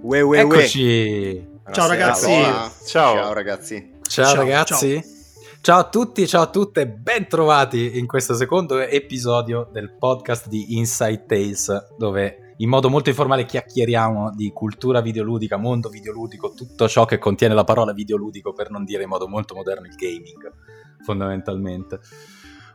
Ue, ue, Eccoci. Ciao ragazzi. Ciao. Ciao ragazzi. Ciao, Ciao, ragazzi. Ciao. a tutti, ciao a tutte, bentrovati in questo secondo episodio del podcast di Inside Tales, dove in modo molto informale chiacchieriamo di cultura videoludica, mondo videoludico, tutto ciò che contiene la parola videoludico, per non dire in modo molto moderno il gaming, fondamentalmente.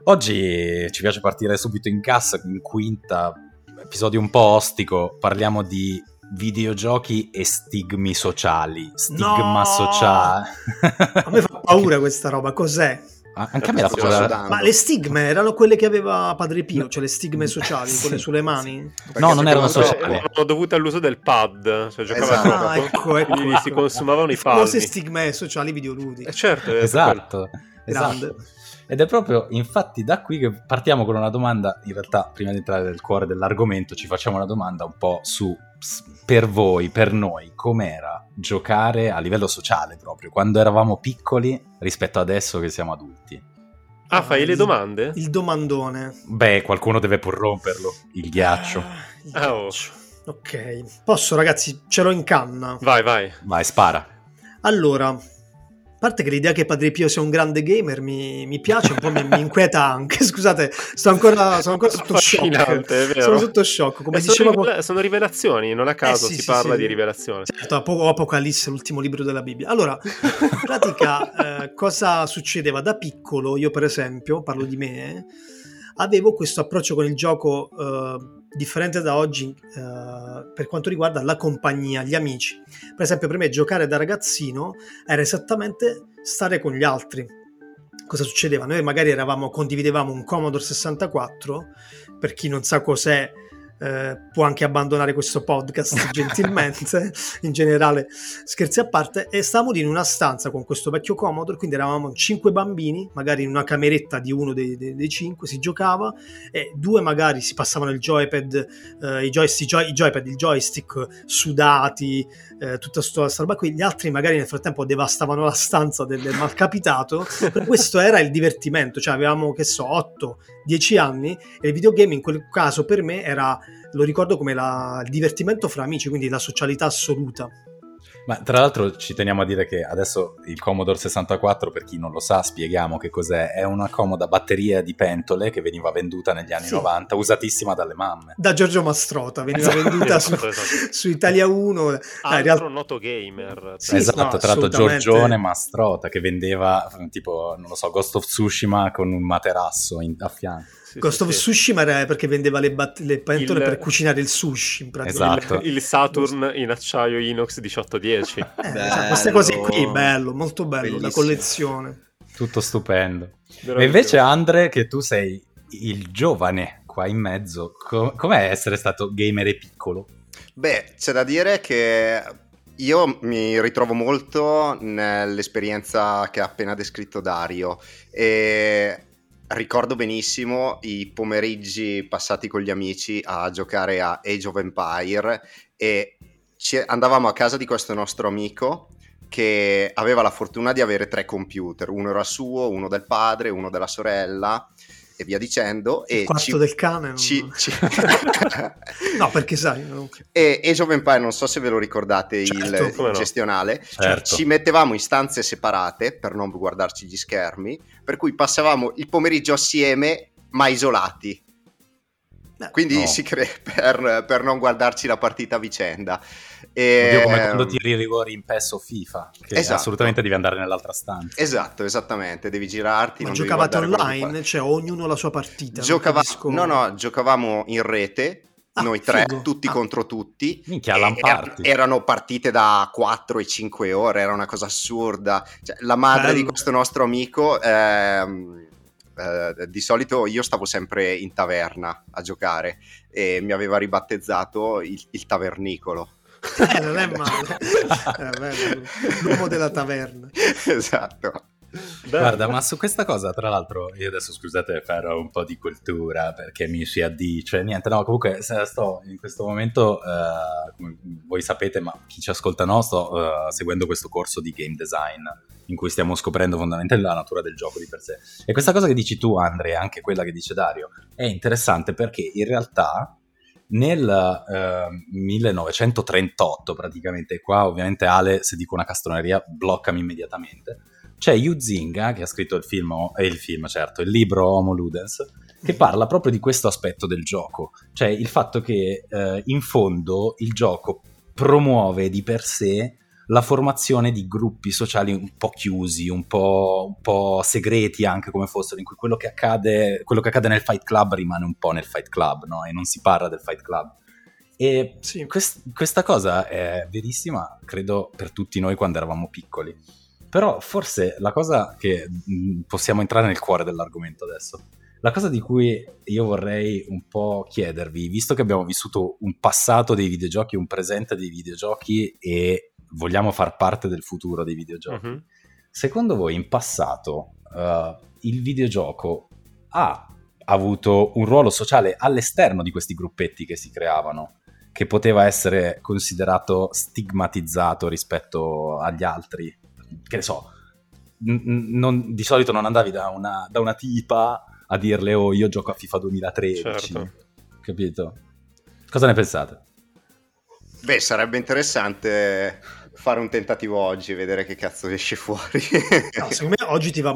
Oggi ci piace partire subito in cassa, in quinta, episodio un po' ostico, parliamo di videogiochi e stigmi sociali. Stigma No! sociale. A me fa paura questa roba, cos'è? Anche a me la faceva... sudando. Ma le stigme erano quelle che aveva Padre Pio, cioè le stigme sociali, Sì, quelle sulle mani? Perché No, non erano sociali. Erano dovute all'uso del pad, cioè giocava Esatto. troppo, Ah, ecco, ecco, quindi si ecco. consumavano i Le palmi. stigme sociali videoludiche. Eh, certo, è Esatto, esatto. Ed è proprio infatti da qui che partiamo con una domanda, in realtà prima di entrare nel cuore dell'argomento ci facciamo una domanda un po' su per voi, per noi, com'era giocare a livello sociale proprio, quando eravamo piccoli rispetto adesso che siamo adulti. Ah, fai le domande? Il domandone. Beh, qualcuno deve pur romperlo, il ghiaccio. Ah, il Ah, oh. ghiaccio. Ok, posso ragazzi, ce l'ho in canna. Vai, vai. Vai, spara. Allora, parte che l'idea che Padre Pio sia un grande gamer mi, mi piace, un po' mi, mi inquieta anche. Scusate, sto ancora, sono ancora sotto shock. Sono sotto shock. Come Eh, sono, diceva rivela- sono rivelazioni, non a caso Eh, sì, si sì, parla sì. di rivelazioni. Certo, Ap- Apocalisse, l'ultimo libro della Bibbia. Allora, in pratica, eh, cosa succedeva? Da piccolo, io per esempio, parlo di me, avevo questo approccio con il gioco eh, differente da oggi eh, per quanto riguarda la compagnia, gli amici. Per esempio, per me giocare da ragazzino era esattamente stare con gli altri. Cosa succedeva? Noi magari eravamo, condividevamo un Commodore 64, per chi non sa cos'è eh, può anche abbandonare questo podcast gentilmente, in generale scherzi a parte, e stavamo lì in una stanza con questo vecchio Commodore, quindi eravamo cinque bambini, magari in una cameretta di uno dei, dei- dei cinque si giocava, e due magari si passavano il joypad, eh, i, joystick, i, joy- i joypad, il joystick sudati, eh, tutta sta sta roba qui, gli altri magari nel frattempo devastavano la stanza del, del malcapitato, per questo era il divertimento, cioè avevamo che so 8-10 anni e il videogame in quel caso per me era, lo ricordo come la- il divertimento fra amici, quindi la socialità assoluta. Ma tra l'altro ci teniamo a dire che adesso il Commodore 64, per chi non lo sa, spieghiamo che cos'è. È una comoda batteria di pentole che veniva venduta negli anni Sì. 90, usatissima dalle mamme. Da Giorgio Mastrota, veniva Esatto. venduta su, Esatto, esatto. su Italia 1. Dai, in Altro realtà- noto gamer. Sì, esatto, no, tra l'altro. Giorgione Mastrota che vendeva tipo, non lo so, Ghost of Tsushima con un materasso in- a fianco. Sì, Ghost sì, of sì. Tsushima era perché vendeva le, bat- le pentole Il- per cucinare il sushi in pratica. Esatto. Il, il Saturn in acciaio inox 1810. Eh, cioè, queste cose qui, bello, molto bello, Bellissimo. collezione. Tutto stupendo. E Veramente. invece Andre, che tu sei il giovane qua in mezzo, co- com'è essere stato gamer e piccolo? Beh, c'è da dire che io mi ritrovo molto nell'esperienza che ha appena descritto Dario e ricordo benissimo i pomeriggi passati con gli amici a giocare a Age of Empire e andavamo a casa di questo nostro amico che aveva la fortuna di avere tre computer, uno era suo, uno del padre, uno della sorella e via dicendo. Il e quarto ci- del cane. non- ci- ci- no, perché sai, no? E Age of Empire, non so se ve lo ricordate, Certo, il no. gestionale, Certo. ci mettevamo in stanze separate per non guardarci gli schermi, per cui passavamo il pomeriggio assieme ma isolati. Quindi No. si crea per, per non guardarci la partita a vicenda. E, Oddio, come quando tiri i rigori in PES o FIFA, che Esatto. assolutamente devi andare nell'altra stanza. Esatto, esattamente, devi girarti. Ma non giocavate online, cioè ognuno la sua partita. Giocava- No, no, giocavamo in rete, Ah, noi tre, figo. tutti Ah. contro tutti. Minchia, E er- erano partite da 4 e 5 ore, era una cosa assurda. Cioè, la madre Bello. di questo nostro amico, ehm, eh, di solito io stavo sempre in taverna a giocare e mi aveva ribattezzato il, il tavernicolo. Eh, non è male. Eh, bello. L'uomo della taverna. esatto. Bello. Guarda, ma su questa cosa, tra l'altro, io adesso scusate, farò un po' di cultura perché mi si addice. Niente, no, comunque sto in questo momento, eh, come voi sapete, ma chi ci ascolta no, sto eh, seguendo questo corso di game design in cui stiamo scoprendo fondamentalmente la natura del gioco di per sé. E questa cosa che dici tu, Andre, e anche quella che dice Dario, è interessante perché in realtà nel eh, 1938 praticamente, qua ovviamente Ale se dico una castroneria bloccami immediatamente, c'è Yu Zinga che ha scritto il film, eh, il film certo, il libro Homo Ludens, che parla proprio di questo aspetto del gioco, cioè il fatto che eh, in fondo il gioco promuove di per sé la formazione di gruppi sociali un po' chiusi, un po', un po', segreti anche come fossero, in cui quello che, accade, quello che accade nel Fight Club rimane un po' nel Fight Club, no? E non si parla del Fight Club. E sì. quest- questa cosa è verissima, credo, per tutti noi quando eravamo piccoli. Però forse la cosa che mh, possiamo entrare nel cuore dell'argomento adesso. La cosa di cui io vorrei un po' chiedervi, visto che abbiamo vissuto un passato dei videogiochi, un presente dei videogiochi e vogliamo far parte del futuro dei videogiochi. Uh-huh. Secondo voi in passato uh, il videogioco ha avuto un ruolo sociale all'esterno di questi gruppetti che si creavano, che poteva essere considerato stigmatizzato rispetto agli altri? Che ne so, n- non, di solito non andavi da una, da una, tipa a dirle oh io gioco a FIFA 2013, certo. capito? Cosa ne pensate? Beh, sarebbe interessante fare un tentativo oggi e vedere che cazzo esce fuori. no, secondo me oggi ti va,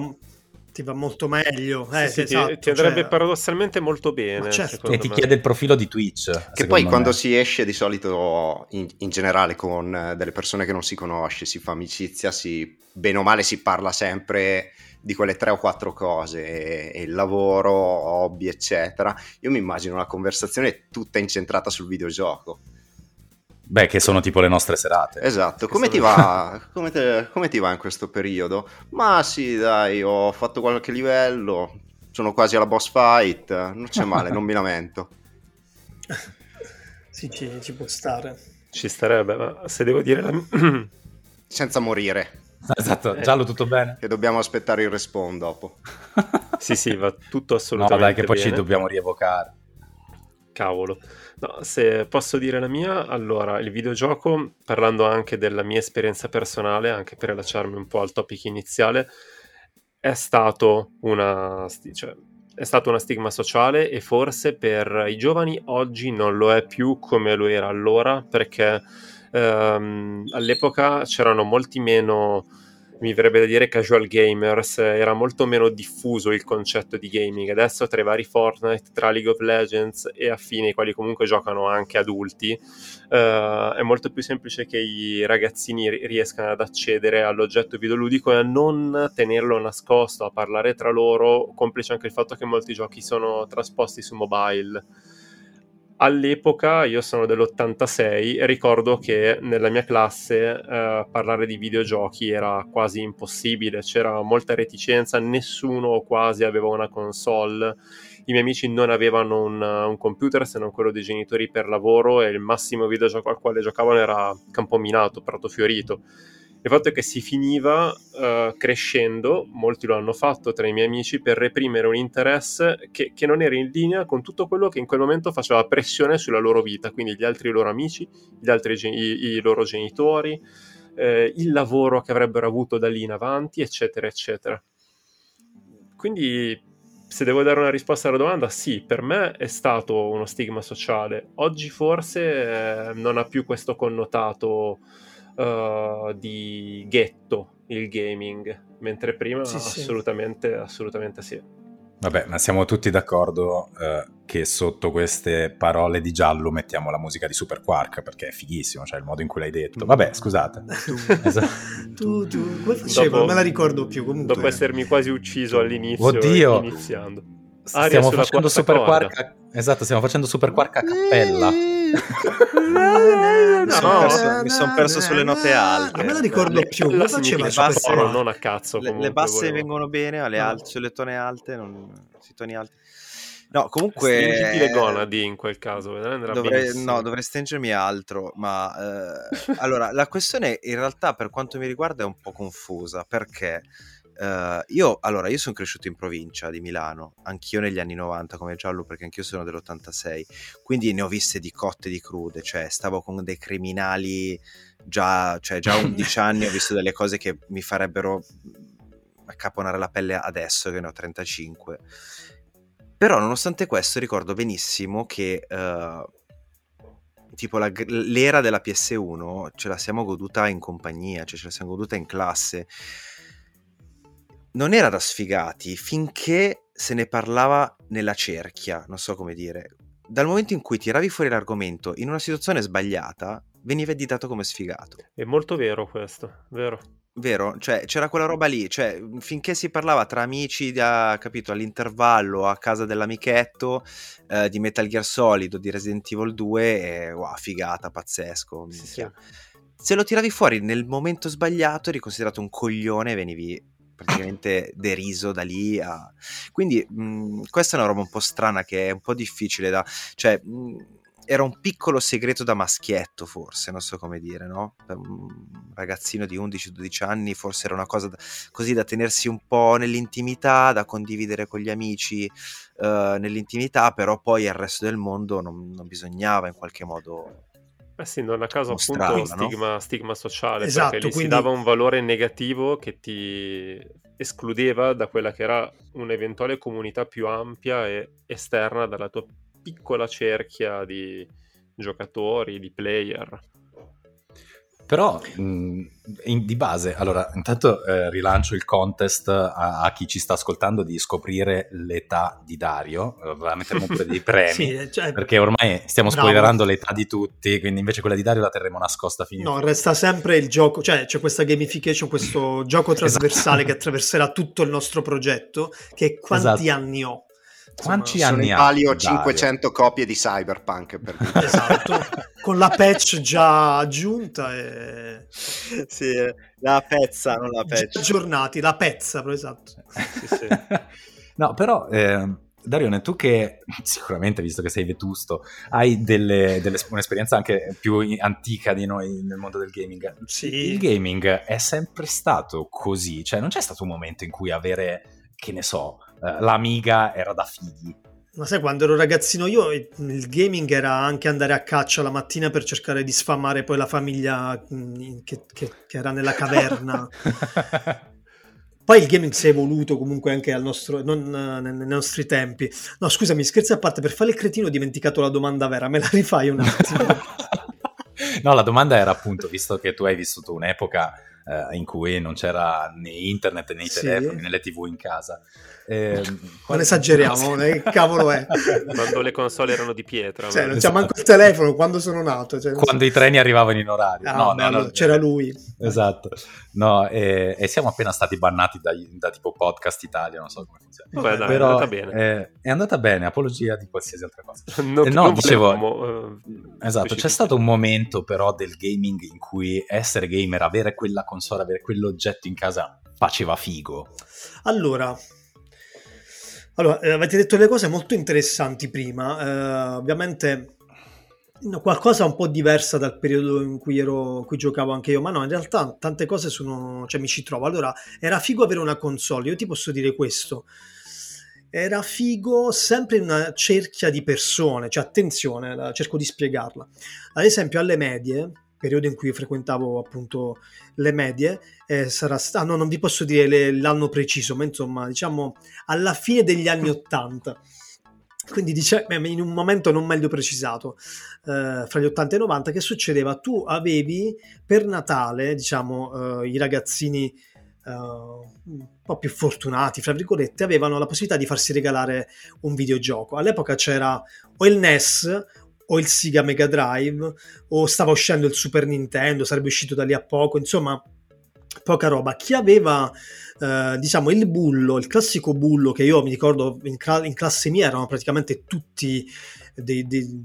ti va molto meglio. Eh, sì, esatto, ti, ti, andrebbe cioè... paradossalmente molto bene. Certo. E ti me. chiede il profilo di Twitch. Che poi me. quando si esce di solito in, in, generale con delle persone che non si conosce, si fa amicizia, si, bene o male si parla sempre di quelle tre o quattro cose, e il lavoro, hobby, eccetera. Io mi immagino una conversazione tutta incentrata sul videogioco. Beh, che sono tipo le nostre serate. Esatto, come ti, va, come, te, come ti va in questo periodo? Ma sì, dai, ho fatto qualche livello, sono quasi alla boss fight, non c'è male, non mi lamento. sì, ci, ci, può stare. Ci starebbe, ma se devo dire la... Senza morire. Esatto, eh. Giallo tutto bene? Che dobbiamo aspettare il respawn dopo. sì, sì, va tutto assolutamente No, dai, che poi bene. ci dobbiamo rievocare. Cavolo. No, se posso dire la mia, allora il videogioco, parlando anche della mia esperienza personale, anche per rilacciarmi un po' al topic iniziale, è stato una, cioè, è stato una stigma sociale e forse per i giovani oggi non lo è più come lo era allora, perché ehm, all'epoca c'erano molti meno mi verrebbe da dire casual gamers, era molto meno diffuso il concetto di gaming. Adesso tra i vari Fortnite, tra League of Legends e affini, i quali comunque giocano anche adulti, uh, è molto più semplice che i ragazzini riescano ad accedere all'oggetto videoludico e a non tenerlo nascosto, a parlare tra loro, complice anche il fatto che molti giochi sono trasposti su mobile all'epoca, io sono dell'86, ricordo che nella mia classe eh, parlare di videogiochi era quasi impossibile, c'era molta reticenza, nessuno quasi aveva una console, i miei amici non avevano un, un, computer se non quello dei genitori per lavoro e il massimo videogioco al quale giocavano era Campominato, Prato Fiorito il fatto è che si finiva uh, crescendo, molti lo hanno fatto tra i miei amici, per reprimere un interesse che, che, non era in linea con tutto quello che in quel momento faceva pressione sulla loro vita, quindi gli altri loro amici, altri i, i loro genitori, eh, il lavoro che avrebbero avuto da lì in avanti, eccetera, eccetera. Quindi se devo dare una risposta alla domanda, sì, per me è stato uno stigma sociale. Oggi forse eh, non ha più questo connotato uh, di ghetto il gaming, mentre prima sì, assolutamente, sì. assolutamente sì. Vabbè, ma siamo tutti d'accordo uh, che sotto queste parole di giallo mettiamo la musica di Super Quark perché è fighissimo, cioè il modo in cui l'hai detto. Vabbè, scusate. esatto. tu, tu, come facevo? Dopo, non me la ricordo più. Comunque. Dopo essermi quasi ucciso all'inizio, Oddio. iniziando. Stiamo facendo Super Quark a... Esatto, stiamo facendo Super Quark a cappella mi sono perso, son perso, sulle note alte. A me la ricordo le, più. La faceva le basse, non a cazzo. Le, le basse volevo. vengono bene, ma le alte, sulle tone alte, non, sui toni alti. No, comunque... Stringiti le gonadi in quel caso, dovrei, No, dovrei stringermi altro, ma... Eh, allora, la questione in realtà per quanto mi riguarda è un po' confusa, perché Uh, io, allora, io sono cresciuto in provincia di Milano, anch'io negli anni 90 come giallo, perché anch'io sono dell'86, quindi ne ho viste di cotte e di crude, cioè stavo con dei criminali già, cioè, già a 11 anni, ho visto delle cose che mi farebbero accaponare la pelle adesso che ne ho 35. Però nonostante questo ricordo benissimo che uh, tipo la, l'era della PS1 ce la siamo goduta in compagnia, cioè ce la siamo goduta in classe. Non era da sfigati finché se ne parlava nella cerchia, non so come dire. Dal momento in cui tiravi fuori l'argomento in una situazione sbagliata, veniva editato come sfigato. È molto vero questo, vero. Vero, cioè c'era quella roba lì, cioè finché si parlava tra amici, da, capito, all'intervallo a casa dell'amichetto eh, di Metal Gear Solid o di Resident Evil 2, eh, wow, figata, pazzesco. Sì, sì. Se lo tiravi fuori nel momento sbagliato eri considerato un coglione e venivi praticamente deriso da lì a... Quindi mh, questa è una roba un po' strana che è un po' difficile da... cioè... Mh, era un piccolo segreto da maschietto, forse, non so come dire, no? Per un ragazzino di 11-12 anni, forse era una cosa da, così da tenersi un po' nell'intimità, da condividere con gli amici uh, nell'intimità, però poi al resto del mondo non, non bisognava in qualche modo eh sì, non a caso appunto stigma, no? stigma sociale, Esatto, perché lì quindi- si dava un valore negativo che ti escludeva da quella che era un'eventuale comunità più ampia e esterna dalla tua piccola cerchia di giocatori, di player. Però mh, in- di base, allora, intanto eh, rilancio il contest a, a chi ci sta ascoltando di scoprire l'età di Dario, la metteremo pure dei premi. Sì, cioè, Perché ormai stiamo Bravo. spoilerando l'età di tutti, quindi invece quella di Dario la terremo nascosta fino No, resta sempre il gioco, cioè c'è questa gamification, questo gioco trasversale che attraverserà tutto il nostro progetto, che quanti Esatto. anni ho? Quanti Sono anni in ha palio Dario? 500 copie di Cyberpunk. Per. Esatto, con la patch già aggiunta e sì, la pezza, non la già aggiornati, la pezza, però esatto. Sì, sì. no, però eh, Darione, tu che sicuramente, visto che sei vetusto, hai delle, delle- un'esperienza anche più in- antica di noi nel mondo del gaming. Sì. Il gaming è sempre stato così, cioè non c'è stato un momento in cui avere, che ne so, eh, l'Amiga era da fighi. Ma sai, quando ero ragazzino io, il gaming era anche andare a caccia la mattina per cercare di sfamare poi la famiglia mh, che, che- che era nella caverna. Poi il gaming si è evoluto comunque anche al nostro, non, eh, nei, nei nostri tempi. No, scusami, scherzi a parte, per fare il cretino ho dimenticato la domanda vera, me la rifai un attimo? no, la domanda era appunto, visto che tu hai vissuto un'epoca eh, in cui non c'era né internet né i Sì. telefoni né le tv in casa. Ehm, Non qual- esageriamo, eh, che cavolo è? Quando le console erano di pietra. Cioè, non c'è manco il telefono quando sono nato. Cioè, non Quando i treni arrivavano in orario. Ah, no, no, allora no, c'era lui. Esatto, no, e, e siamo appena stati bannati da, da tipo Podcast Italia, non so come funziona. Beh, dai, Però è andata bene. eh, è andata bene, apologia di qualsiasi altra cosa. Non, eh, no, non dicevo- volevamo, eh, Esatto, c'è stato un momento però del gaming in cui essere gamer, avere quella console, avere quell'oggetto in casa faceva figo. Allora, allora eh, avete detto delle cose molto interessanti prima. eh, ovviamente qualcosa un po' diversa dal periodo in cui, ero, in cui giocavo anche io, ma no, in realtà tante cose sono, cioè, mi ci trovo. Allora, era figo avere una console, io ti posso dire questo. Era figo sempre in una cerchia di persone, cioè attenzione, cerco di spiegarla. Ad esempio, alle medie, periodo in cui frequentavo appunto le medie, eh, sarà sta- ah, no, non vi posso dire le- l'anno preciso, ma insomma, diciamo alla fine degli anni Ottanta. Quindi dice, in un momento non meglio precisato, eh, fra gli 80 e i 90, che succedeva? Tu avevi per Natale, diciamo, eh, i ragazzini eh, un po' più fortunati, fra virgolette, avevano la possibilità di farsi regalare un videogioco. All'epoca c'era o il NES o il Sega Mega Drive o stava uscendo il Super Nintendo, sarebbe uscito da lì a poco, insomma, poca roba. Chi aveva, eh, diciamo, il bullo, il classico bullo che io mi ricordo in, cla- in classe mia erano praticamente tutti dei- dei-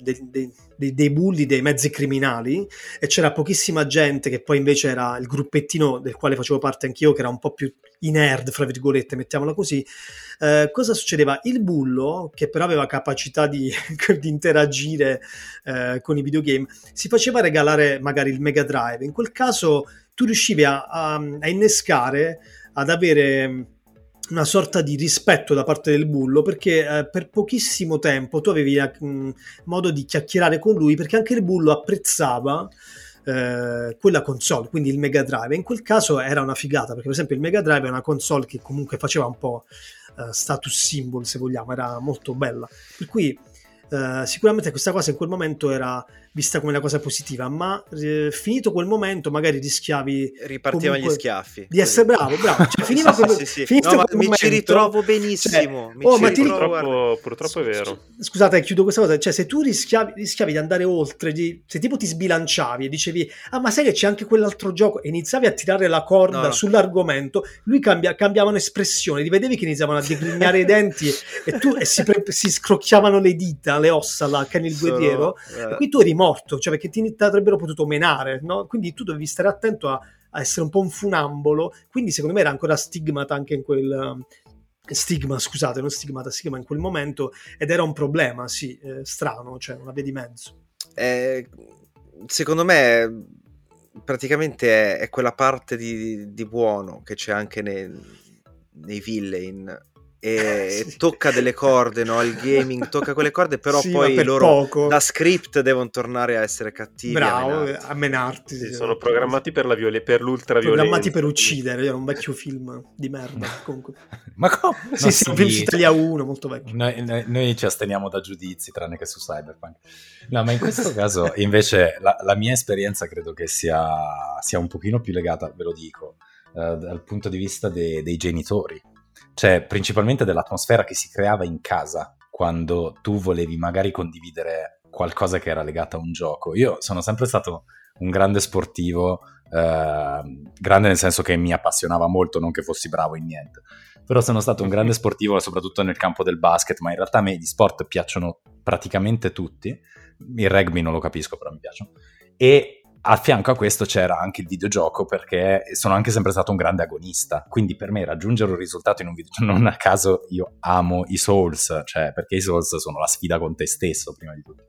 dei- dei- dei bulli, dei mezzi criminali e c'era pochissima gente che poi invece era il gruppettino del quale facevo parte anch'io, che era un po' più i nerd, fra virgolette, mettiamola così. Eh, cosa succedeva? Il bullo, che però aveva capacità di, di interagire eh, con i videogame, si faceva regalare magari il Mega Drive. In quel caso tu riuscivi a, a- a innescare, ad avere una sorta di rispetto da parte del bullo perché eh, per pochissimo tempo tu avevi eh, mh, modo di chiacchierare con lui perché anche il bullo apprezzava eh, quella console, quindi il Mega Drive. In quel caso era una figata perché, per esempio, il Mega Drive è una console che comunque faceva un po' eh, status symbol, se vogliamo, era molto bella. Per cui eh, sicuramente questa cosa in quel momento era vista come una cosa positiva, ma eh, finito quel momento magari rischiavi ripartivano gli schiaffi di essere bravo, bravo, cioè finiva sì, quel, sì, sì. finito No, quel mi momento, ci ritrovo benissimo cioè, mi oh, ci ma ti ritrovo. Purtroppo, purtroppo è vero. Scusate, chiudo questa cosa. Cioè, se tu rischiavi, rischiavi di andare oltre, di- se tipo ti sbilanciavi e dicevi, ah, ma sai che c'è anche quell'altro gioco, e iniziavi a tirare la corda No, sull'argomento, lui cambia, cambiavano espressione, li vedevi che iniziavano a degrignare i denti e, tu, e si, pre- si scrocchiavano le dita, le ossa, la Ken il Sono- guerriero. eh, E qui tu eri morto, cioè perché ti, avrebbero potuto menare, no? Quindi tu dovevi stare attento a, a essere un po' un funambolo. Quindi secondo me era ancora stigmata anche in quel. um, Stigma, scusate, non stigmata, stigma in quel momento ed era un problema, sì, eh, strano, cioè una via di mezzo. eh, secondo me praticamente è, è quella parte di, di buono che c'è anche nei, nei villain e, Sì. tocca delle corde, no? Il gaming tocca quelle corde, però Sì, poi per loro poco. da script devono tornare a essere cattivi. Bravo, a menarti. Sì, sono programmati per, la viole- per l'ultraviolenza. Programmati per uccidere, era un vecchio film di merda, comunque. Ma come? Sì, Non sì, si un film su. Italia 1, molto vecchio. Noi, noi- noi ci asteniamo da giudizi, tranne che su Cyberpunk. No, ma in questo caso, invece, la, la mia esperienza credo che sia, sia un pochino più legata, ve lo dico, eh, dal punto di vista de- dei genitori. Cioè, principalmente dell'atmosfera che si creava in casa quando tu volevi magari condividere qualcosa che era legato a un gioco. Io sono sempre stato un grande sportivo, eh, grande nel senso che mi appassionava molto, non che fossi bravo in niente. Però sono stato un grande sportivo soprattutto nel campo del basket, ma in realtà a me gli sport piacciono praticamente tutti, il rugby non lo capisco però mi piacciono, e a fianco a questo c'era anche il videogioco perché sono anche sempre stato un grande agonista, quindi per me raggiungere un risultato in un videogioco, non a caso io amo i Souls, cioè perché i Souls sono la sfida con te stesso prima di tutto.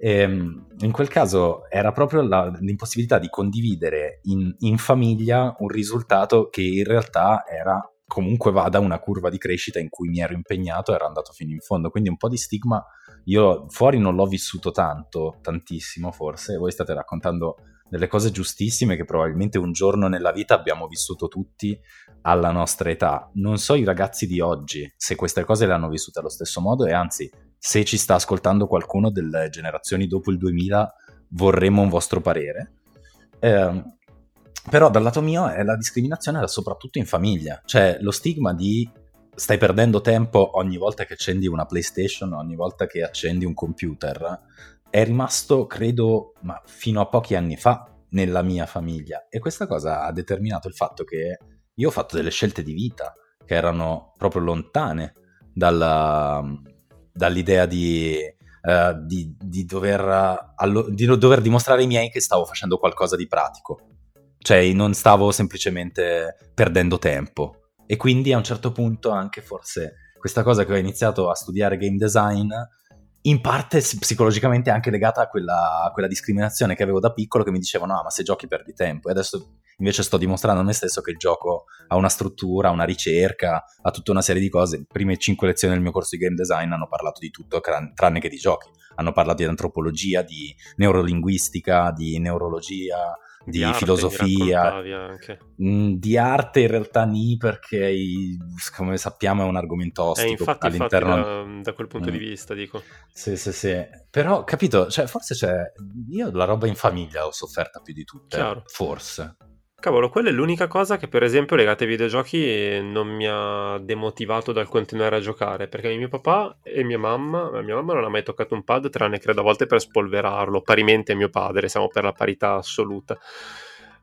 Ehm, in quel caso era proprio la- l'impossibilità di condividere in, in famiglia un risultato che in realtà era comunque vada una curva di crescita in cui mi ero impegnato e ero andato fino in fondo. Quindi un po' di stigma io fuori non l'ho vissuto tanto, tantissimo forse. Voi state raccontando delle cose giustissime che probabilmente un giorno nella vita abbiamo vissuto tutti alla nostra età. Non so i ragazzi di oggi se queste cose le hanno vissute allo stesso modo e anzi se ci sta ascoltando qualcuno delle generazioni dopo il 2000 vorremmo un vostro parere. Ehm, però dal lato mio è la discriminazione era soprattutto in famiglia, cioè lo stigma di stai perdendo tempo ogni volta che accendi una PlayStation, ogni volta che accendi un computer, è rimasto, credo, ma fino a pochi anni fa nella mia famiglia e questa cosa ha determinato il fatto che io ho fatto delle scelte di vita che erano proprio lontane dalla, dall'idea di, eh, di, di dover, allo- di dover dimostrare ai miei che stavo facendo qualcosa di pratico. Cioè, non stavo semplicemente perdendo tempo. E quindi a un certo punto anche forse questa cosa che ho iniziato a studiare game design, in parte psicologicamente anche legata a quella, a quella discriminazione che avevo da piccolo che mi dicevano, ah, ma se giochi perdi tempo. E adesso invece sto dimostrando a me stesso che il gioco ha una struttura, una ricerca, ha tutta una serie di cose. Le prime cinque lezioni del mio corso di game design hanno parlato di tutto tranne che di giochi. Hanno parlato di antropologia, di neurolinguistica, di neurologia, di, arte, filosofia, anche. Mm, di arte in realtà ni perché come sappiamo è un argomento Eh, ostico infatti, infatti all'interno da, da quel punto Mm. di vista, dico. sì sì sì però capito cioè forse c'è io la roba in famiglia ho sofferta più di tutte Chiaro. forse Cavolo, quella è l'unica cosa che, per esempio, legata ai videogiochi non mi ha demotivato dal continuare a giocare. Perché mio papà e mia mamma, mia mamma non ha mai toccato un pad, tranne credo a volte per spolverarlo, parimenti a mio padre, siamo per la parità assoluta.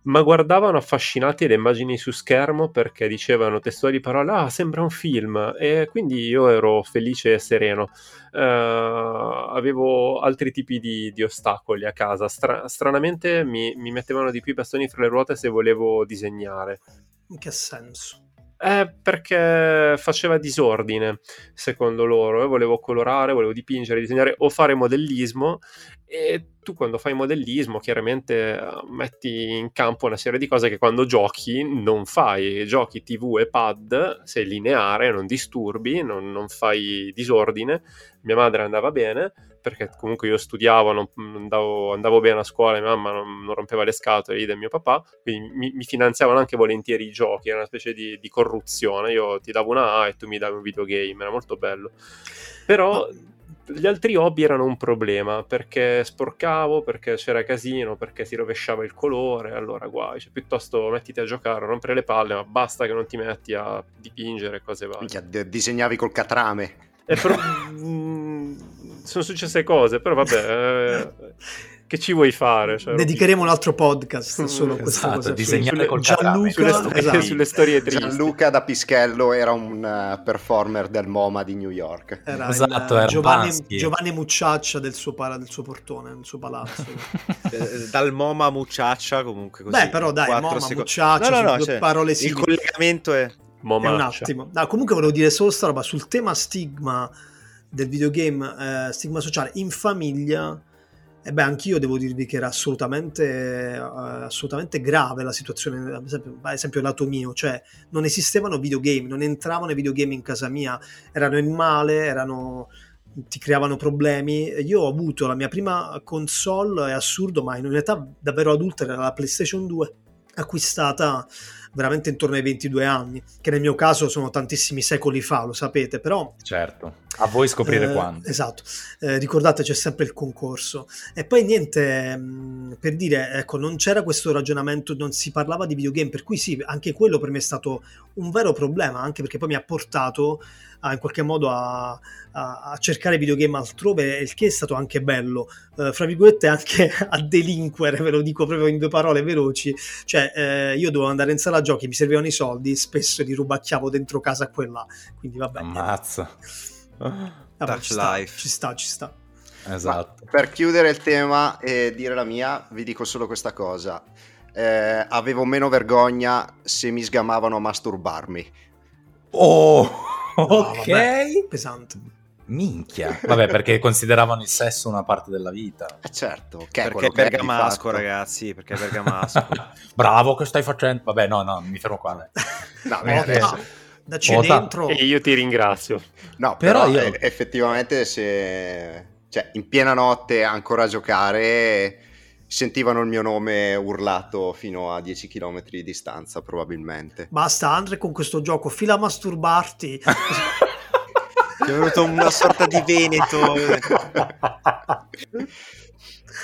Ma guardavano affascinati le immagini su schermo perché dicevano testuali parole, ah, sembra un film. E quindi io ero felice e sereno. Eh, avevo altri tipi di, di ostacoli a casa. Stra- stranamente mi, mi mettevano di più i bastoni fra le ruote se volevo disegnare. In che senso? Eh, perché faceva disordine, secondo loro. Io volevo colorare, volevo dipingere, disegnare o fare modellismo. E tu quando fai modellismo chiaramente eh, metti in campo una serie di cose che quando giochi non fai. Giochi TV e pad, sei lineare, non disturbi, non, non fai disordine. Mia madre andava bene perché comunque io studiavo, non- andavo, andavo bene a scuola, mia mamma non, non rompeva le scatole, idem mio papà, quindi mi, mi finanziavano anche volentieri i giochi, era una specie di, di corruzione, io ti davo una A e tu mi davi un videogame, era molto bello. Però gli altri hobby erano un problema perché sporcavo, perché c'era casino, perché si rovesciava il colore, allora guai, cioè, piuttosto mettiti a giocare, a rompere le palle, ma basta che non ti metti a dipingere cose varie. Minchia, d- disegnavi col catrame. Però, mm, sono successe cose, però vabbè, eh, che ci vuoi fare? Cioè, Dedicheremo un altro podcast Mm, solo a questa esatto, cosa. disegnare Sulle- col Gianluca- sulle, sto- esatto. sulle storie tristi. Gianluca da Pischello era un eh, performer del MoMA di New York. Era Esatto, il, era Giovanni. Giovanni Mucciaccia del suo, pala- del suo portone, del suo palazzo. Eh, dal Moma a Mucciaccia comunque così. Beh, però dai, Moma, secondi. Mucciaccia, No, no, no, due cioè, parole Il simili. collegamento è... È un attimo. No, comunque volevo dire solo sta roba sul tema stigma del videogame, eh, stigma sociale in famiglia. E beh, anch'io devo dirvi che era assolutamente, eh, assolutamente grave la situazione, ad esempio, ad esempio lato mio, cioè non esistevano videogame, non entravano i videogame in casa mia, erano in male, erano, ti creavano problemi. Io ho avuto la mia prima console, è assurdo, ma in un'età davvero adulta era la PlayStation 2, acquistata veramente intorno ai 22 anni, che nel mio caso sono tantissimi secoli fa, lo sapete, però Certo, a voi scoprire eh, quando. Esatto, Eh, ricordate c'è sempre il concorso. E poi niente, mh, per dire, ecco, non c'era questo ragionamento, non si parlava di videogame, per cui sì, anche quello per me è stato un vero problema, anche perché poi mi ha portato a, in qualche modo a, a- a cercare videogame altrove, il che è stato anche bello, eh, fra virgolette anche a delinquere, ve lo dico proprio in due parole veloci, cioè eh, io dovevo andare in sala giochi, mi servivano i soldi, spesso li rubacchiavo dentro casa quella, quindi vabbè. Ammazza. Vabbè, Touch ci sta, life. ci sta, ci sta. Esatto. Per chiudere il tema e dire la mia, vi dico solo questa cosa. Eh, avevo meno vergogna se mi sgamavano a masturbarmi. Oh, No, ok. vabbè, pesante. Minchia. Vabbè, perché consideravano il sesso una parte della vita. Eh certo, che è Perché è che è di bergamasco, ragazzi, perché è bergamasco. Bravo, che stai facendo? Vabbè, no, no, mi fermo qua. dai. No, No, adesso- no, da c'è Ota. dentro. E io ti ringrazio. no, Però però, io- effettivamente se cioè, in piena notte ancora a giocare sentivano il mio nome urlato fino a 10 km di distanza probabilmente. Basta, Andre, con questo gioco, fila a masturbarti. Ti è venuto una sorta di Veneto.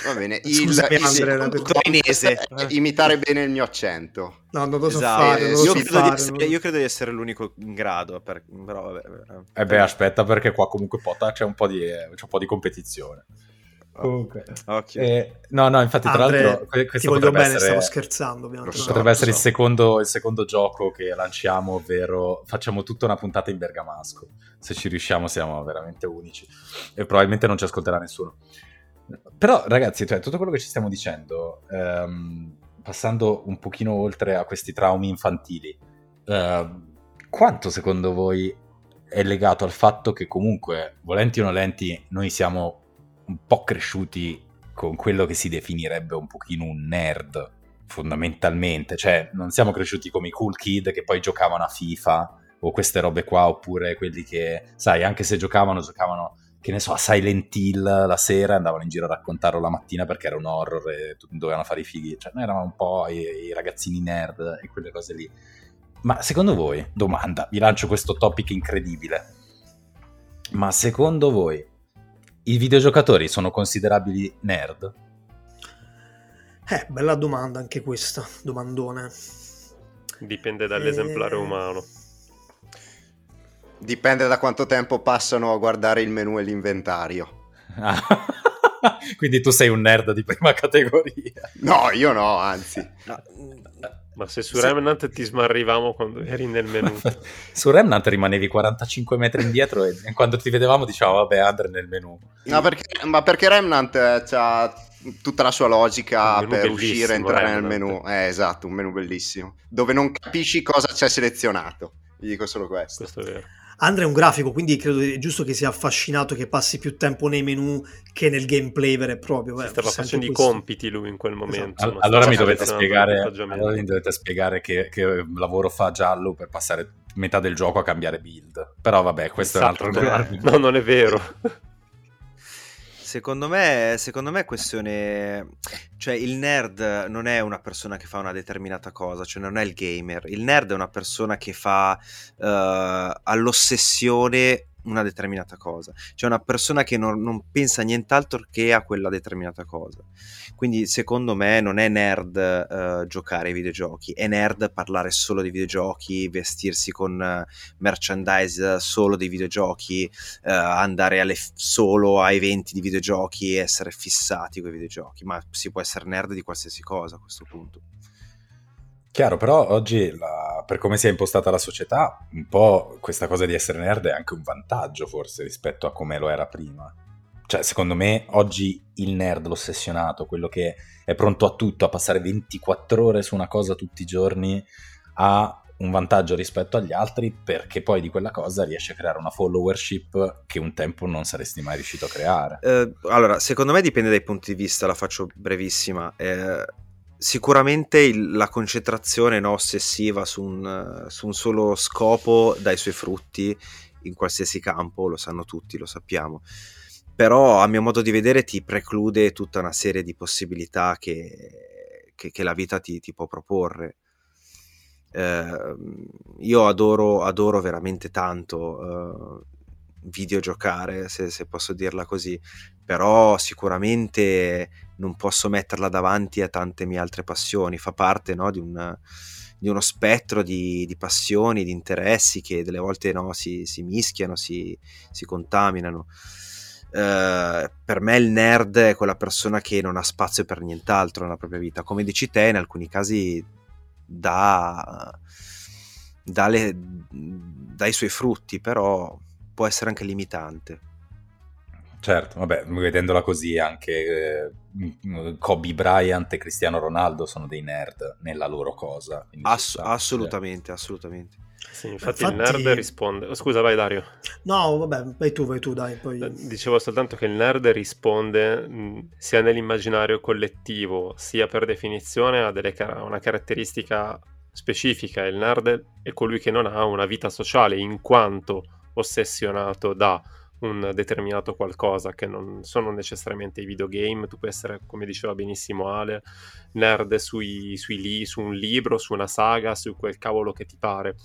Va bene, Scusami, il, Andrea, il- per- torinese. è imitare bene il mio accento. No, non lo so Esatto. fare, non lo io, so credo di fare. essere, non- io credo di essere l'unico in grado, per- però vabbè. eh. Eh beh, aspetta, perché qua comunque Pota c'è un po' di, eh, c'è un po' di competizione. Comunque. Occhio. Eh, no, no, infatti, tra Andre, l'altro, questo voglio potrebbe bene, essere, stavo scherzando, ovviamente. Potrebbe essere il secondo, il secondo gioco che lanciamo, ovvero facciamo tutta una puntata in bergamasco. Se ci riusciamo siamo veramente unici e probabilmente non ci ascolterà nessuno. Però ragazzi, cioè, tutto quello che ci stiamo dicendo, ehm, passando un pochino oltre a questi traumi infantili, ehm, quanto secondo voi è legato al fatto che comunque, volenti o nolenti, noi siamo un po' cresciuti con quello che si definirebbe un pochino un nerd, fondamentalmente. Cioè, non siamo cresciuti come i cool kid che poi giocavano a FIFA o queste robe qua, oppure quelli che, sai, anche se giocavano, giocavano, che ne so, a Silent Hill la sera e andavano in giro a raccontarlo la mattina perché era un horror e dovevano fare i fighi. Cioè, noi eravamo un po' i, i ragazzini nerd e quelle cose lì. Ma secondo voi, domanda, vi lancio questo topic incredibile. Ma secondo voi i videogiocatori sono considerabili nerd? Eh, bella domanda anche questa, domandone. Dipende dall'esemplare Eh, umano. Dipende da quanto tempo passano a guardare il menu e l'inventario. Ah. Quindi tu sei un nerd di prima categoria. No, io no, anzi. No, Ma se su Sì. Remnant ti smarrivamo quando eri nel menu. Su Remnant rimanevi 45 metri indietro e quando ti vedevamo dicevamo vabbè Andre nel menu. No, perché, ma perché Remnant ha tutta la sua logica per uscire e entrare nel Remnant. menu. Eh, esatto, un menu bellissimo. Dove non capisci cosa c'è selezionato. Vi dico solo questo. Questo è vero. Andre è un grafico, quindi credo è giusto che sia affascinato che passi più tempo nei menu che nel gameplay vero e proprio. Si Beh, stava facendo i questo. compiti lui in quel momento. Al- non allora mi dovete spiegare, allora mi dovete spiegare che, che lavoro fa Giallo per passare metà del gioco a cambiare build. Però vabbè, questo Esatto. è un altro argomento. No, non è vero. Secondo me, secondo me è questione. Cioè il nerd non è una persona che fa una determinata cosa, cioè non è il gamer. Il nerd è una persona che fa uh, all'ossessione una determinata cosa. C'è una persona che non, non, pensa nient'altro che a quella determinata cosa. Quindi secondo me non è nerd uh, giocare ai videogiochi, è nerd parlare solo di videogiochi, vestirsi con uh, merchandise solo dei videogiochi, uh, andare alle, solo a eventi di videogiochi e essere fissati con i videogiochi. Ma si può essere nerd di qualsiasi cosa a questo punto. Chiaro, però oggi, la, per come si è impostata la società, un po' questa cosa di essere nerd è anche un vantaggio forse rispetto a come lo era prima. Cioè, secondo me, oggi il nerd, l'ossessionato, quello che è pronto a tutto, a passare 24 ore su una cosa tutti i giorni, ha un vantaggio rispetto agli altri perché poi di quella cosa riesce a creare una followership che un tempo non saresti mai riuscito a creare. Eh, allora, secondo me dipende dai punti di vista, la faccio brevissima. Eh, sicuramente il, la concentrazione no, ossessiva su un, su un, solo scopo dà i suoi frutti in qualsiasi campo, lo sanno tutti, lo sappiamo. Però a mio modo di vedere ti preclude tutta una serie di possibilità che, che, che la vita ti, ti, può proporre. Eh, io adoro, adoro veramente tanto eh, videogiocare, se, se posso dirla così, però sicuramente non posso metterla davanti a tante mie altre passioni, fa parte no, di, un, di, uno spettro di, di, passioni, di interessi che delle volte no, si, si, mischiano, si, si contaminano. Uh, per me il nerd è quella persona che non ha spazio per nient'altro nella propria vita. Come dici te, in alcuni casi dà, dà, le, dà i suoi frutti, però può essere anche limitante. Certo, vabbè, vedendola così anche eh, Kobe Bryant e Cristiano Ronaldo sono dei nerd nella loro cosa. Ass- assolutamente, assolutamente. Sì, infatti, infatti, il nerd risponde. Scusa, vai Dario. No, vabbè, vai tu, vai tu, dai. Poi... Eh, dicevo soltanto che il nerd risponde mh, sia nell'immaginario collettivo, sia per definizione a delle, una caratteristica specifica. Il nerd è colui che non ha una vita sociale, in quanto ossessionato da un determinato qualcosa che non sono necessariamente i videogame, tu puoi essere, come diceva benissimo Ale, nerd sui, sui li, su un libro, su una saga, su quel cavolo che ti pare.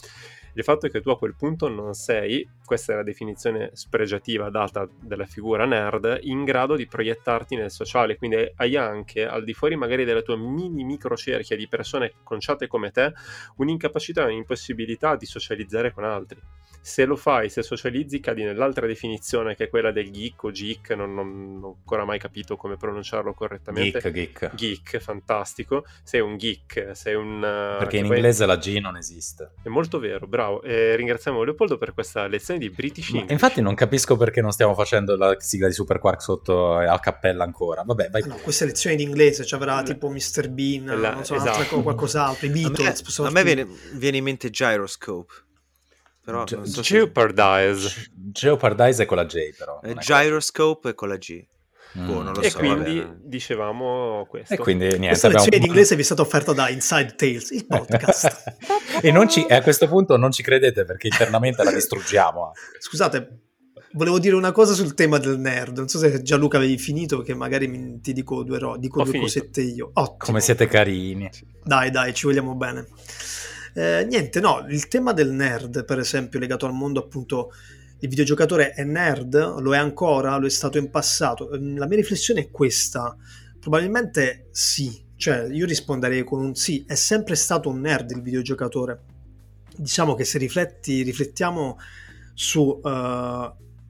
Il fatto è che tu a quel punto non sei, questa è la definizione spregiativa data dalla figura nerd, in grado di proiettarti nel sociale, quindi hai anche, al di fuori magari della tua mini micro cerchia di persone conciate come te, un'incapacità, un'impossibilità di socializzare con altri se lo fai, se socializzi, cadi nell'altra definizione che è quella del geek o geek, non, non, non ho ancora mai capito come pronunciarlo correttamente. Geek, geek. Geek, fantastico. Sei un geek, sei un... Perché in inglese la G non esiste. È molto vero, bravo. E ringraziamo Leopoldo per questa lezione di British English. infatti non capisco perché non stiamo facendo la sigla di Super Quark sotto a cappella ancora. Vabbè, vai. No, queste lezioni di inglese, cioè avrà tipo Mr. Bean, la, non so, esatto. qualcos'altro, i Beatles. A me, a me viene, viene in mente Gyroscope. Però Ge- so Jeopardize. Se... Jeopardize è con la J, però. Eh, gyroscope è con la G. Mm. Boh, non lo e so, quindi dicevamo questo. E quindi niente. Questa abbiamo... lezione di inglese vi è stata offerta da Inside Tales, il podcast. e, ci, e, a questo punto non ci credete perché internamente la distruggiamo. Scusate, volevo dire una cosa sul tema del nerd. Non so se Gianluca avevi finito, che magari mi, ti dico due, ro- dico due cosette io. Ottimo. Come siete carini. Dai, dai, ci vogliamo bene. Eh, niente, no, il tema del nerd, per esempio, legato al mondo appunto il videogiocatore è nerd, lo è ancora, lo è stato in passato. Ehm, la mia riflessione è questa. Probabilmente sì, cioè io risponderei con un sì, è sempre stato un nerd il videogiocatore. Diciamo che se rifletti, riflettiamo su uh,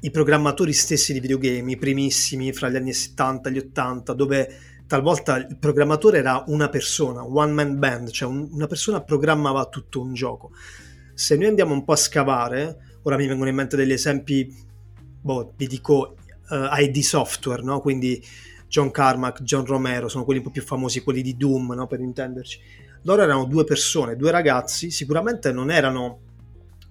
i programmatori stessi di videogame, i primissimi fra gli anni 70 e gli 80, dove talvolta il programmatore era una persona, one man band, cioè un, una persona programmava tutto un gioco. Se noi andiamo un po' a scavare, ora mi vengono in mente degli esempi, boh, vi dico uh, eh, ID Software, no? quindi John Carmack, John Romero, sono quelli un po' più famosi, quelli di Doom, no? per intenderci. Loro erano due persone, due ragazzi, sicuramente non erano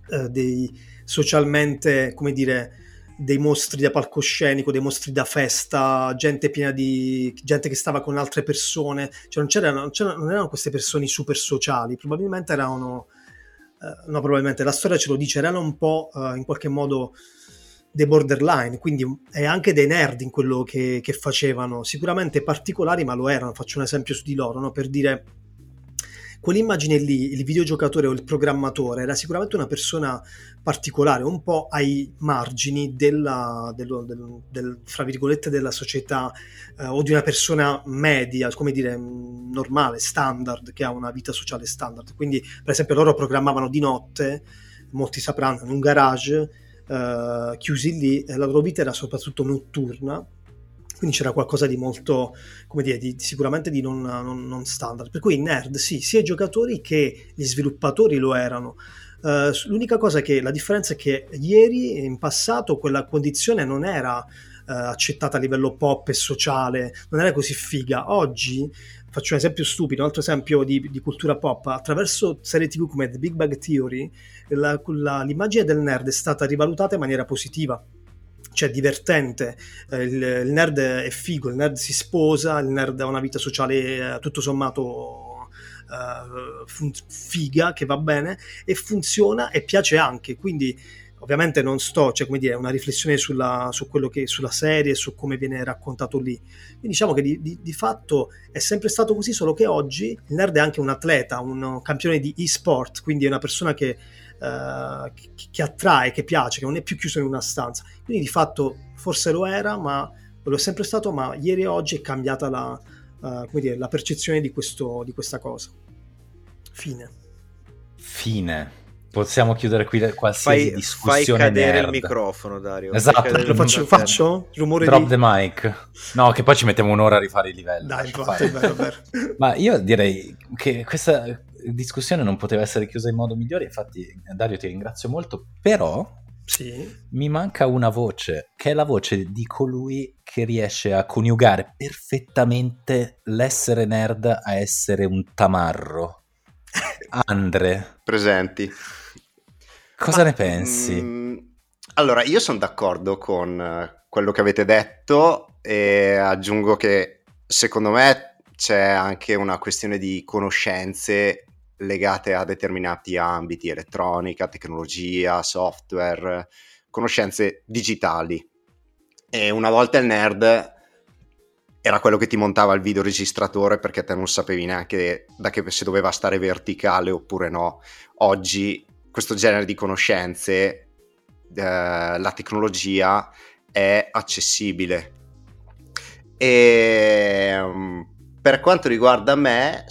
uh, dei socialmente, come dire, dei mostri da palcoscenico, dei mostri da festa, gente piena di gente che stava con altre persone, cioè non, c'erano, non, c'erano, non erano queste persone super sociali, probabilmente erano, eh, no probabilmente la storia ce lo dice, erano un po' eh, in qualche modo dei borderline, quindi è anche dei nerd in quello che, che facevano, sicuramente particolari ma lo erano, faccio un esempio su di loro, no? per dire quell'immagine lì, il videogiocatore o il programmatore era sicuramente una persona particolare, un po' ai margini della, dello, del, del, fra virgolette, della società eh, o di una persona media, come dire, normale, standard, che ha una vita sociale standard. Quindi, per esempio, loro programmavano di notte, molti sapranno, in un garage, eh, chiusi lì, la loro vita era soprattutto notturna quindi c'era qualcosa di molto, come dire, di, sicuramente di non, non, non, standard. Per cui i nerd, sì, sia i giocatori che gli sviluppatori lo erano. Uh, l'unica cosa che la differenza è che ieri, in passato, quella condizione non era uh, accettata a livello pop e sociale, non era così figa. Oggi, faccio un esempio stupido, un altro esempio di, di cultura pop, attraverso serie tv come The Big Bang Theory, la, la, l'immagine del nerd è stata rivalutata in maniera positiva cioè divertente, eh, il, il, nerd è figo, il nerd si sposa, il nerd ha una vita sociale eh, tutto sommato eh, fun- figa, che va bene, e funziona e piace anche, quindi ovviamente non sto, cioè come dire, una riflessione sulla, su che, sulla serie, su come viene raccontato lì. Quindi diciamo che di, di, di, fatto è sempre stato così, solo che oggi il nerd è anche un atleta, un campione di e-sport, quindi è una persona che eh, che, che, attrae, che piace, che non è più chiuso in una stanza. Quindi di fatto forse lo era, ma lo è sempre stato, ma ieri e oggi è cambiata la, uh, dire, la percezione di, questo, di questa cosa. Fine. Fine. Possiamo chiudere qui qualsiasi fai, discussione Fai cadere nerd. il microfono, Dario. Esatto. Lo faccio, faccio? Rumore Drop di... the mic. No, che poi ci mettiamo un'ora a rifare i livelli. Dai, infatti, è vero. Ma io direi che questa discussione non poteva essere chiusa in modo migliore, infatti Dario ti ringrazio molto, però sì. mi manca una voce, che è la voce di colui che riesce a coniugare perfettamente l'essere nerd a essere un tamarro. Andre. Presenti. Cosa Ma, ne pensi? Mh, mm, allora, io sono d'accordo con eh, quello che avete detto e aggiungo che secondo me c'è anche una questione di conoscenze legate a determinati ambiti, elettronica, tecnologia, software, conoscenze digitali. E una volta il nerd era quello che ti montava il videoregistratore perché te non sapevi neanche da che se doveva stare verticale oppure no. Oggi questo genere di conoscenze, eh, la tecnologia è accessibile. E um, per quanto riguarda me,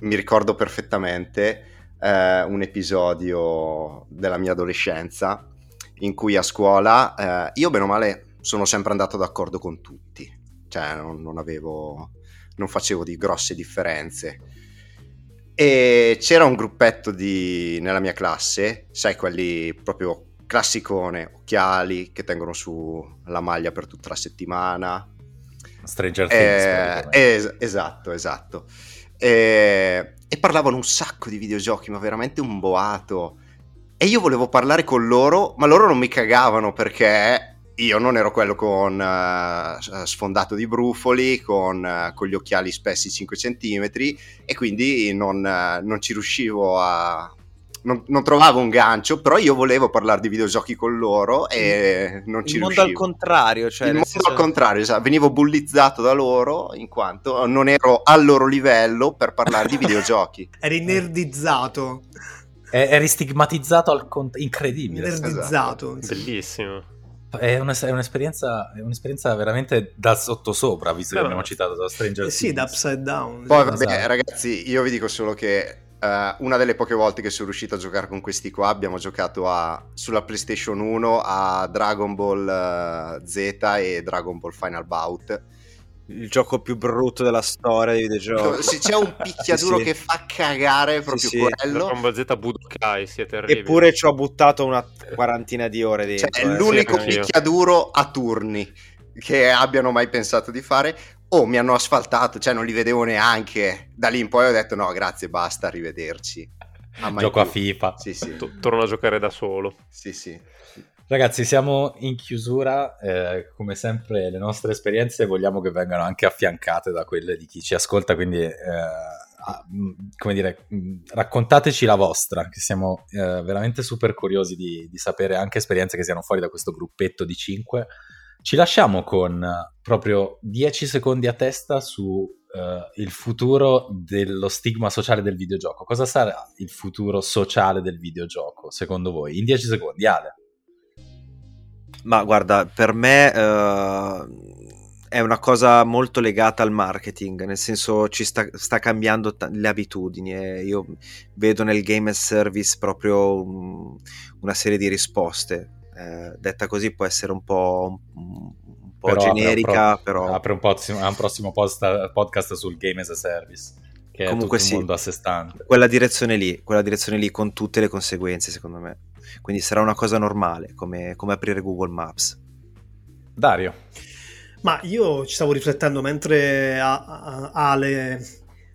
mi ricordo perfettamente eh, un episodio della mia adolescenza in cui a scuola eh, io bene o male sono sempre andato d'accordo con tutti, cioè non, non avevo, non facevo di grosse differenze. E c'era un gruppetto di, nella mia classe, sai, quelli proprio classicone, occhiali che tengono su la maglia per tutta la settimana. Stranger Things. Eh, es- esatto, esatto. E, e parlavano un sacco di videogiochi, ma veramente un boato. E io volevo parlare con loro, ma loro non mi cagavano perché io non ero quello con uh, sfondato di brufoli, con, uh, con, gli occhiali spessi 5 cm e quindi non, uh, non ci riuscivo a, non, non, trovavo un gancio, però io volevo parlare di videogiochi con loro e non ci il riuscivo. Il mondo al contrario, cioè... Il mondo senso... al contrario, esatto. venivo bullizzato da loro in quanto non ero al loro livello per parlare di videogiochi. Eri nerdizzato. Eri stigmatizzato al cont- incredibile. Nerdizzato. Esatto. Bellissimo. È, una, è, un'esperienza, è, un'esperienza, veramente da sottosopra, visto che abbiamo citato da Stranger eh sì, da upside down. Poi, vabbè, esatto. ragazzi, io vi dico solo che Uh, una delle poche volte che sono riuscito a giocare con questi qua abbiamo giocato a, sulla PlayStation 1 a Dragon Ball uh, Z e Dragon Ball Final Bout. Il gioco più brutto della storia dei videogiochi. Se c'è un picchiaduro sì, che fa cagare proprio sì, quello. Dragon Ball Z Budokai, siete terribili. Eppure ci ho buttato una quarantina di ore dentro. Cioè, è eh. l'unico picchiaduro a turni che abbiano mai pensato di fare oh mi hanno asfaltato, cioè non li vedevo neanche. Da lì in poi ho detto no grazie basta, arrivederci. A Gioco più. a FIFA. Sì, sì. T- torno a giocare da solo. Sì, sì. Ragazzi, siamo in chiusura, eh, come sempre le nostre esperienze vogliamo che vengano anche affiancate da quelle di chi ci ascolta, quindi eh, come dire, raccontateci la vostra, che siamo eh, veramente super curiosi di, di, sapere anche esperienze che siano fuori da questo gruppetto di 5. Ci lasciamo con proprio 10 secondi a testa su uh, il futuro dello stigma sociale del videogioco. Cosa sarà il futuro sociale del videogioco, secondo voi? In 10 secondi, Ale. Ma guarda, per me uh, è una cosa molto legata al marketing, nel senso ci sta, sta cambiando t- le abitudini e io vedo nel game as service proprio un, una serie di risposte. Eh, detta così può essere un po', un, un po però generica, apre però... Apre un, prossimo, un prossimo post, podcast sul game as a service che Comunque è tutto sì, mondo a sé stante. Quella direzione lì, quella direzione lì con tutte le conseguenze secondo me. Quindi sarà una cosa normale, come, come aprire Google Maps. Dario. Ma io ci stavo riflettendo mentre Ale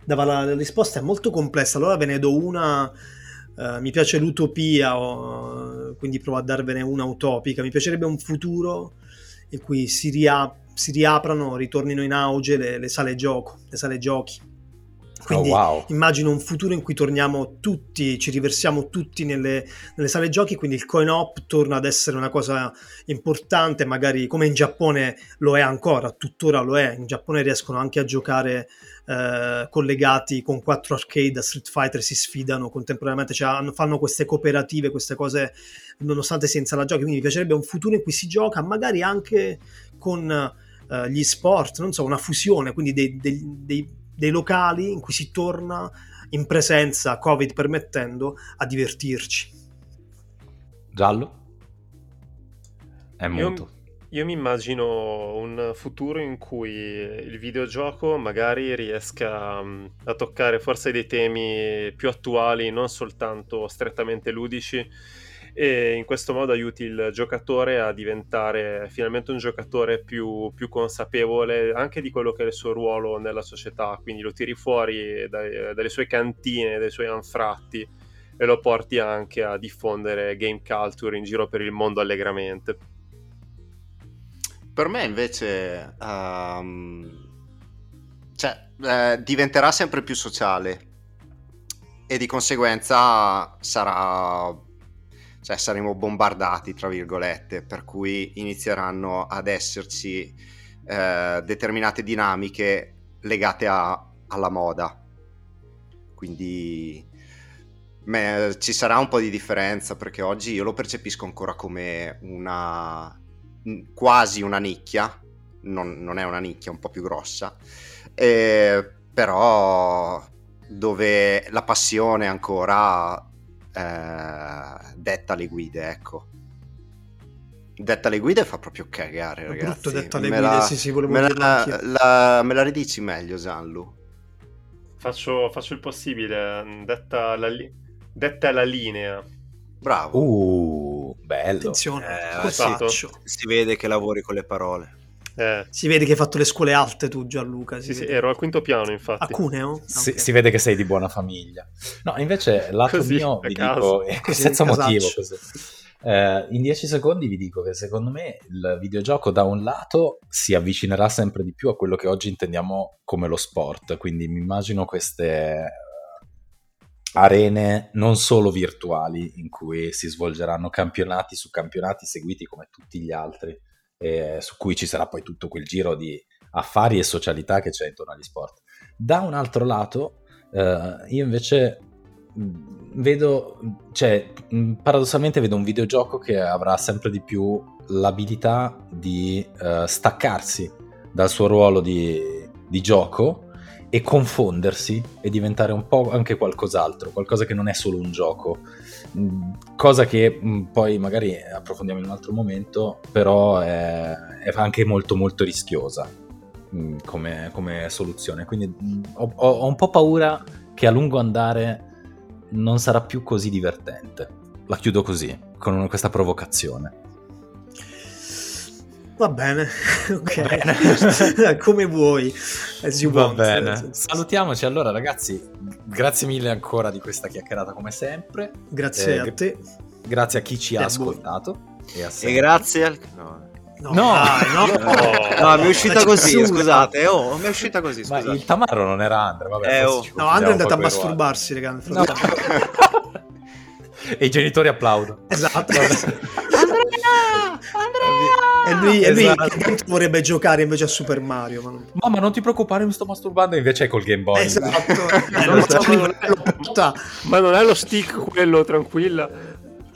dava la risposta, è molto complessa, allora ve ne do una, uh, mi piace l'utopia, o, quindi provo a darvene una utopica, mi piacerebbe un futuro in cui si, ria- si riaprano, ritornino in auge le, le sale gioco, le sale giochi quindi oh, wow. immagino un futuro in cui torniamo tutti, ci riversiamo tutti nelle, nelle, sale giochi, quindi il coin op torna ad essere una cosa importante, magari come in Giappone lo è ancora, tuttora lo è, in Giappone riescono anche a giocare eh, collegati con quattro arcade a Street Fighter, si sfidano contemporaneamente, cioè fanno queste cooperative, queste cose nonostante senza la giochi, quindi mi piacerebbe un futuro in cui si gioca, magari anche con eh, gli sport, non so, una fusione, quindi dei, dei, dei dei locali in cui si torna in presenza, Covid permettendo, a divertirci. Giallo? È. Io, io mi immagino un futuro in cui il videogioco magari riesca mm, a toccare forse dei temi più attuali, non soltanto strettamente ludici, e in questo modo aiuti il giocatore a diventare finalmente un giocatore più, più, consapevole anche di quello che è il suo ruolo nella società, quindi lo tiri fuori dai, dalle sue cantine, dai suoi anfratti e lo porti anche a diffondere game culture in giro per il mondo allegramente. Per me invece um, cioè, eh, diventerà sempre più sociale e di conseguenza sarà cioè saremo bombardati, tra virgolette, per cui inizieranno ad esserci eh, determinate dinamiche legate a, alla moda. Quindi me, ci sarà un po' di differenza perché oggi io lo percepisco ancora come una quasi una nicchia, non, non è una nicchia, un po' più grossa, eh, però dove la passione ancora eh, detta le guide, ecco. Detta le guide fa proprio cagare, ragazzi. Brutto detta le me guide, la, sì, sì, volevo me la, la, me la ridici meglio, Zanlu? Faccio, faccio il possibile, detta la, li... detta la linea. Bravo. Uh, bello. Attenzione, eh, si, si vede che lavori con le parole. Eh. Si vede che hai fatto le scuole alte tu Gianluca. Sì, sì, ero al quinto piano infatti. A Cuneo? Si, okay. si, vede che sei di buona famiglia. No, invece lato così, mio vi caso. dico, così, senza motivo così. Eh, in dieci secondi vi dico che secondo me il videogioco da un lato si avvicinerà sempre di più a quello che oggi intendiamo come lo sport, quindi mi immagino queste eh, arene non solo virtuali in cui si svolgeranno campionati su campionati seguiti come tutti gli altri eh, su cui ci sarà poi tutto quel giro di affari e socialità che c'è intorno agli sport. Da un altro lato, eh, io invece mm, vedo, cioè, mm, paradossalmente vedo un videogioco che avrà sempre di più l'abilità di uh, staccarsi dal suo ruolo di, di gioco e confondersi e diventare un po' anche qualcos'altro, qualcosa che non è solo un gioco. Mm, cosa che mm, poi magari approfondiamo in un altro momento, però è, è anche molto molto rischiosa mm, come, come soluzione. Quindi ho, ho un po' paura che a lungo andare non sarà più così divertente. La chiudo così, con questa provocazione. Va bene, ok, Va bene. come vuoi. Va bene. Salutiamoci allora ragazzi, grazie mille ancora di questa chiacchierata come sempre. Grazie eh, a te. Grazie a chi ci ha ascoltato. E, a e grazie al... No. No, No. dai, no. No, mi è uscita così, scusate. Oh, mi è uscita così, Ma scusate. il Tamaro non era Andre, vabbè. Eh, oh. No, Andre è andato a masturbarsi, raga. No. e i genitori applaudono. Esatto. Andrea! E lui, e lui Esatto. che dentro vorrebbe giocare invece a Super Mario. Ma non... Mamma, non ti preoccupare, mi sto masturbando. Invece è col Game Boy. Esatto. Eh, Non so, non porta. Ma non è lo stick quello, tranquilla.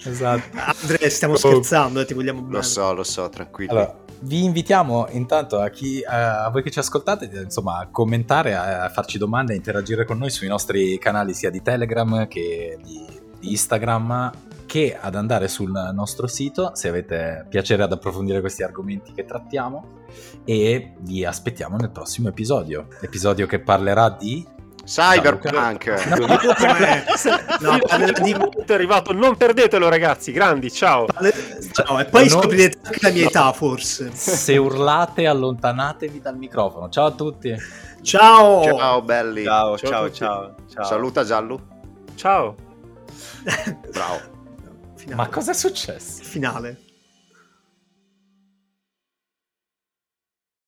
Esatto. Andre, stiamo Oh. scherzando, eh, ti vogliamo bene. Lo so, lo so, tranquillo. Allora, vi invitiamo intanto a, chi, a voi che ci ascoltate insomma, a commentare, a, a farci domande, a interagire con noi sui nostri canali sia di Telegram che di, di Instagram che ad andare sul nostro sito se avete piacere ad approfondire questi argomenti che trattiamo e vi aspettiamo nel prossimo episodio, episodio che parlerà di... Cyberpunk. No, parlerà di- è arrivato, non perdetelo ragazzi, grandi, ciao. Ciao, e poi No. scoprirete anche la mia età, forse. Se urlate allontanatevi dal microfono. Ciao a tutti! Ciao! Ciao belli. Ciao, Ciao ciao, ciao, ciao. Saluta Giallo. Ciao. Bravo. Finale. Ma cosa è successo? Finale.